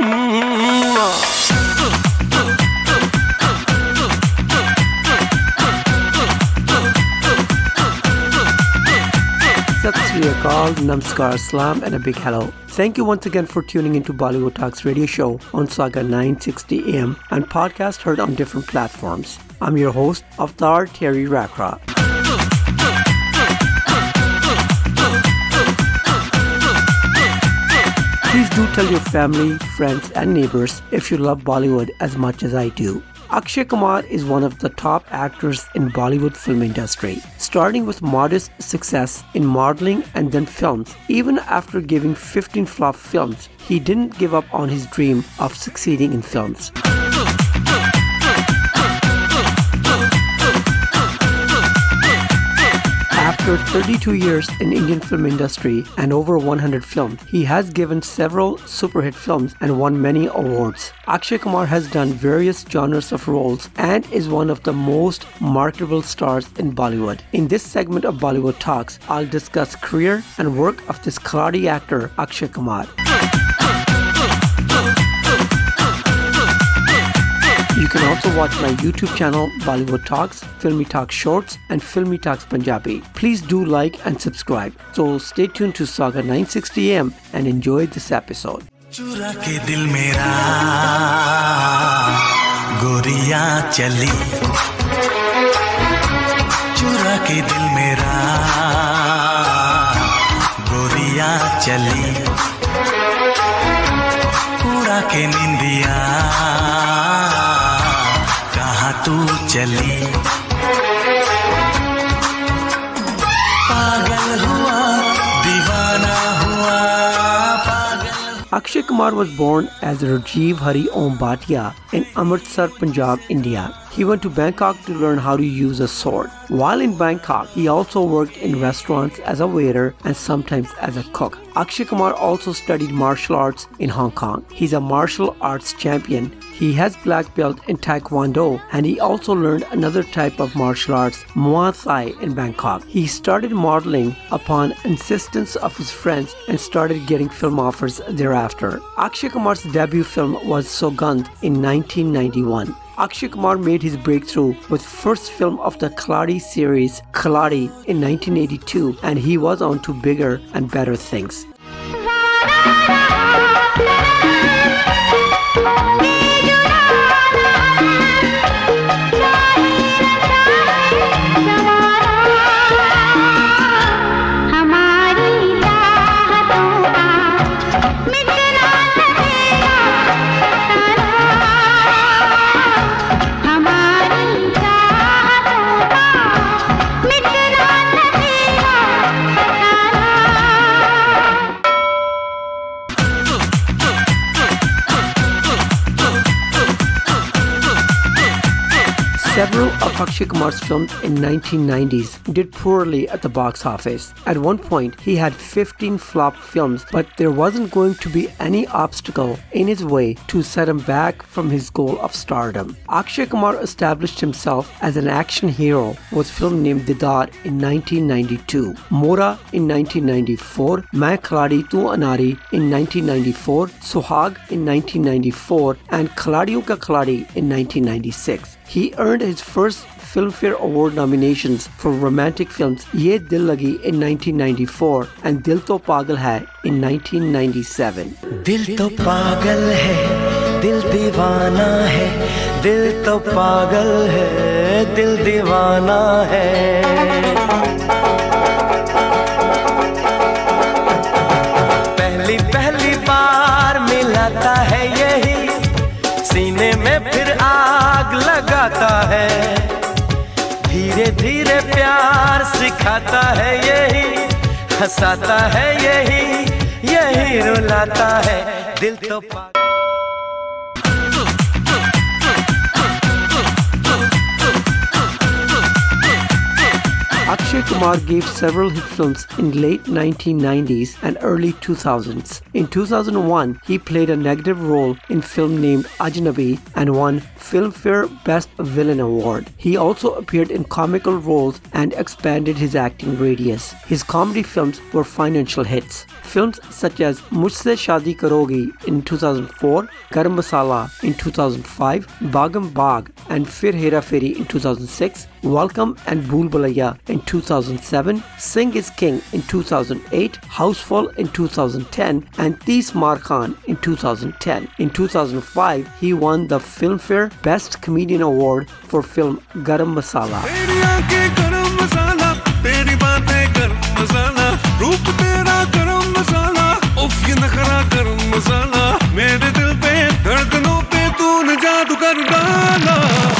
Sat Sri Akal, Namaskar, Salam, and a big hello. Thank you once again for tuning into Bollywood Talks radio show on Saga 960 AM and podcast heard on different platforms. I'm your host, Avtar Terry Rakra. Please do tell your family, friends, and neighbors if you love Bollywood as much as I do. Akshay Kumar is one of the top actors in Bollywood film industry, starting with modest success in modeling and then films. Even after giving 15 flop films, he didn't give up on his dream of succeeding in films. After 32 years in Indian film industry and over 100 films, he has given several superhit films and won many awards. Akshay Kumar has done various genres of roles and is one of the most marketable stars in Bollywood. In this segment of Bollywood Talks, I'll discuss career and work of this karate actor Akshay Kumar. watch my YouTube channel Bollywood Talks, Filmy Talk Shorts, and Filmy Talks Punjabi. Please do like and subscribe. So stay tuned to Saga 960 AM and enjoy this episode. चुरा के दिल मेरा गोरिया चली चुरा के दिल मेरा गोरिया चली उड़ा के निंदिया चली पागल हुआ दीवाना हुआ पागल Akshay Kumar was born as Rajiv Hari Om Bhatia in Amritsar, Punjab, India. He went to Bangkok to learn how to use a sword. While in Bangkok, he also worked in restaurants as a waiter and sometimes as a cook. Akshay Kumar also studied martial arts in Hong Kong. He's a martial arts champion. He has black belt in Taekwondo and he also learned another type of martial arts, Muay Thai, in Bangkok. He started modeling upon insistence of his friends and started getting film offers thereafter. Akshay Kumar's debut film was Sogandh in 1991. Akshay Kumar made his breakthrough with first film of the Khiladi series, Khiladi, in 1982 and he was on to bigger and better things. Akshay Kumar's films in 1990s did poorly at the box office. At one point, he had 15 flop films, but there wasn't going to be any obstacle in his way to set him back from his goal of stardom. Akshay Kumar established himself as an action hero with film named Didar in 1992, Mohra in 1994, Main Khiladi Tu Anari in 1994, Suhag in 1994, and Khiladiyon Ka Khiladi in 1996. He earned his first first Filmfare Award nominations for romantic films Ye Dil Lagi in 1994 and Dil To Pagal Hai in 1997. Dil To Pagal Hai, Dil Divana Hai, Dil To Pagal Hai, Dil Divana Hai. लगाता है धीरे प्यार सिखाता है यही हंसाता है यही यही रुलाता है। दिल तो पा Akshay Kumar gave several hit films in late 1990s and early 2000s. In 2001, he played a negative role in film named Ajnabi and won Filmfare Best Villain Award. He also appeared in comical roles and expanded his acting radius. His comedy films were financial hits. Films such as Mujhse Shadi Karogi in 2004, Garam Masala in 2005, Bhagam Bhag and Phir Hera Pheri in 2006, Welcome and Bhool Bhulaiyaa in 2007, Singh is King in 2008, Housefull in 2010, and Tees Maar Khan in 2010. In 2005, he won the Filmfare Best Comedian Award for film Garam Masala. मेरे दिल पे धड़कनों जादू कर डाला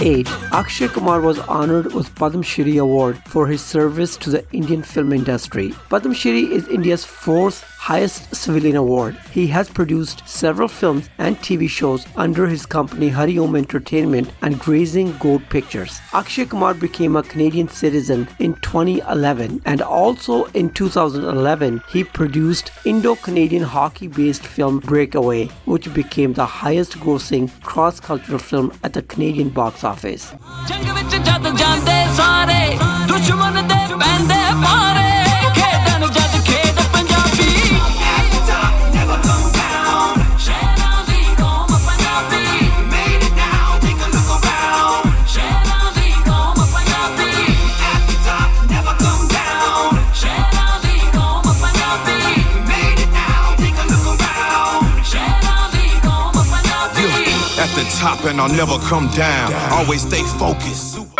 2008, Akshay Kumar was honored with Padma Shri Award for his service to the Indian film industry. Padma Shri is India's fourth highest civilian award. He has produced several films and TV shows under his company Hari Om Entertainment and Grazing Goat Pictures. Akshay Kumar became a Canadian citizen in 2011 and also in 2011 he produced Indo-Canadian hockey-based film Breakaway which became the highest grossing cross-cultural film at the Canadian box office. And I'll never come down. Always stay focused.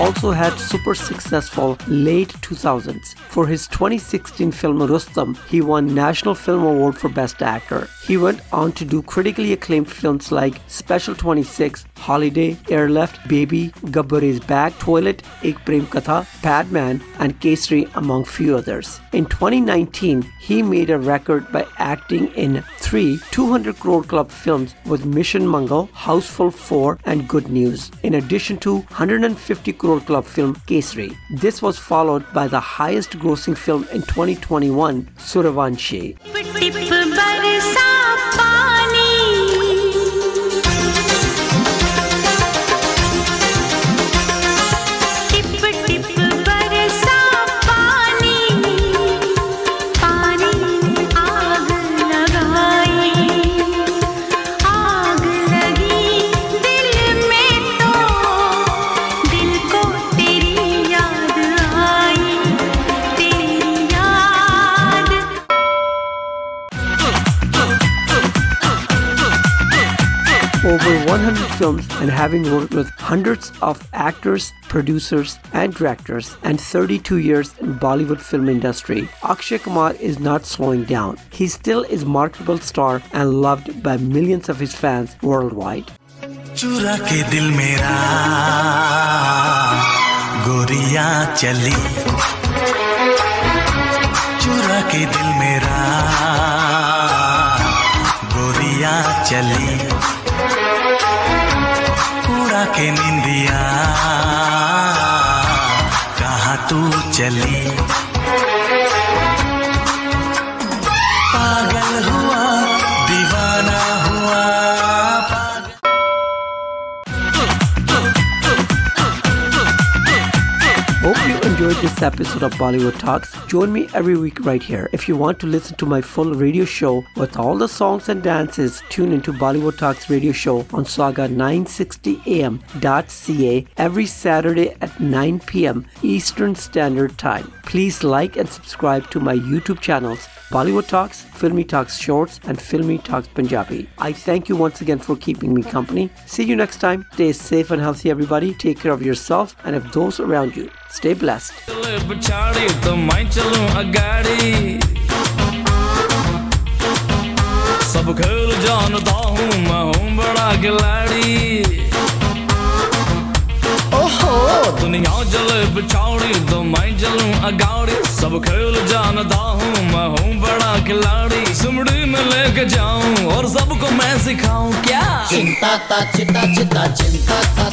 Also had super successful late 2000s. For his 2016 film Rustom, he won National Film Award for Best Actor. He went on to do critically acclaimed films like Special 26, Holiday, Airlift, Baby, Gabbar is Back, Toilet, Ek Prem Katha, Padman, and Kesari, among few others. In 2019, he made a record by acting in three 200 crore club films with Mission Mangal, Housefull 4, and Good News, in addition to 150 crore club film Kesari. This was followed by the highest grossing film in 2021, Sooryavanshi. over 100 films and having worked with hundreds of actors, producers, and directors, and 32 years in Bollywood film industry, Akshay Kumar is not slowing down. He still is marketable star and loved by millions of his fans worldwide. चुरा के दिल मेरा गोरिया चली चुरा के दिल मेरा गोरिया चली उड़ा के निंदिया। कहा तू चली? This episode of Bollywood Talks. Join me every week right here. If you want to listen to my full radio show with all the songs and dances, tune into Bollywood Talks radio show on Saga 960 am.ca every Saturday at 9 p.m. Eastern Standard Time. Please like and subscribe to my YouTube channels, Bollywood Talks, Filmy Talks Shorts and Filmy Talks Punjabi. I thank you once again for keeping me company. See you next time. Stay safe and healthy, everybody. Take care of yourself and of those around you. Stay blessed. चले पछाड़ी तो मैं चलूं अगाड़ी सब खेल जानता हूँ मैं हूँ बड़ा खिलाड़ी ओहो दुनिया चले पिछाड़ी तो मैं चलूं अगाड़ी सब खेल जानता हूँ, मैं हूँ बड़ा खिलाड़ी, सुमड़ी में लेके जाऊँ और सबको मैं सिखाऊं क्या? चिंता ता, चिंता चिंता चिंता ता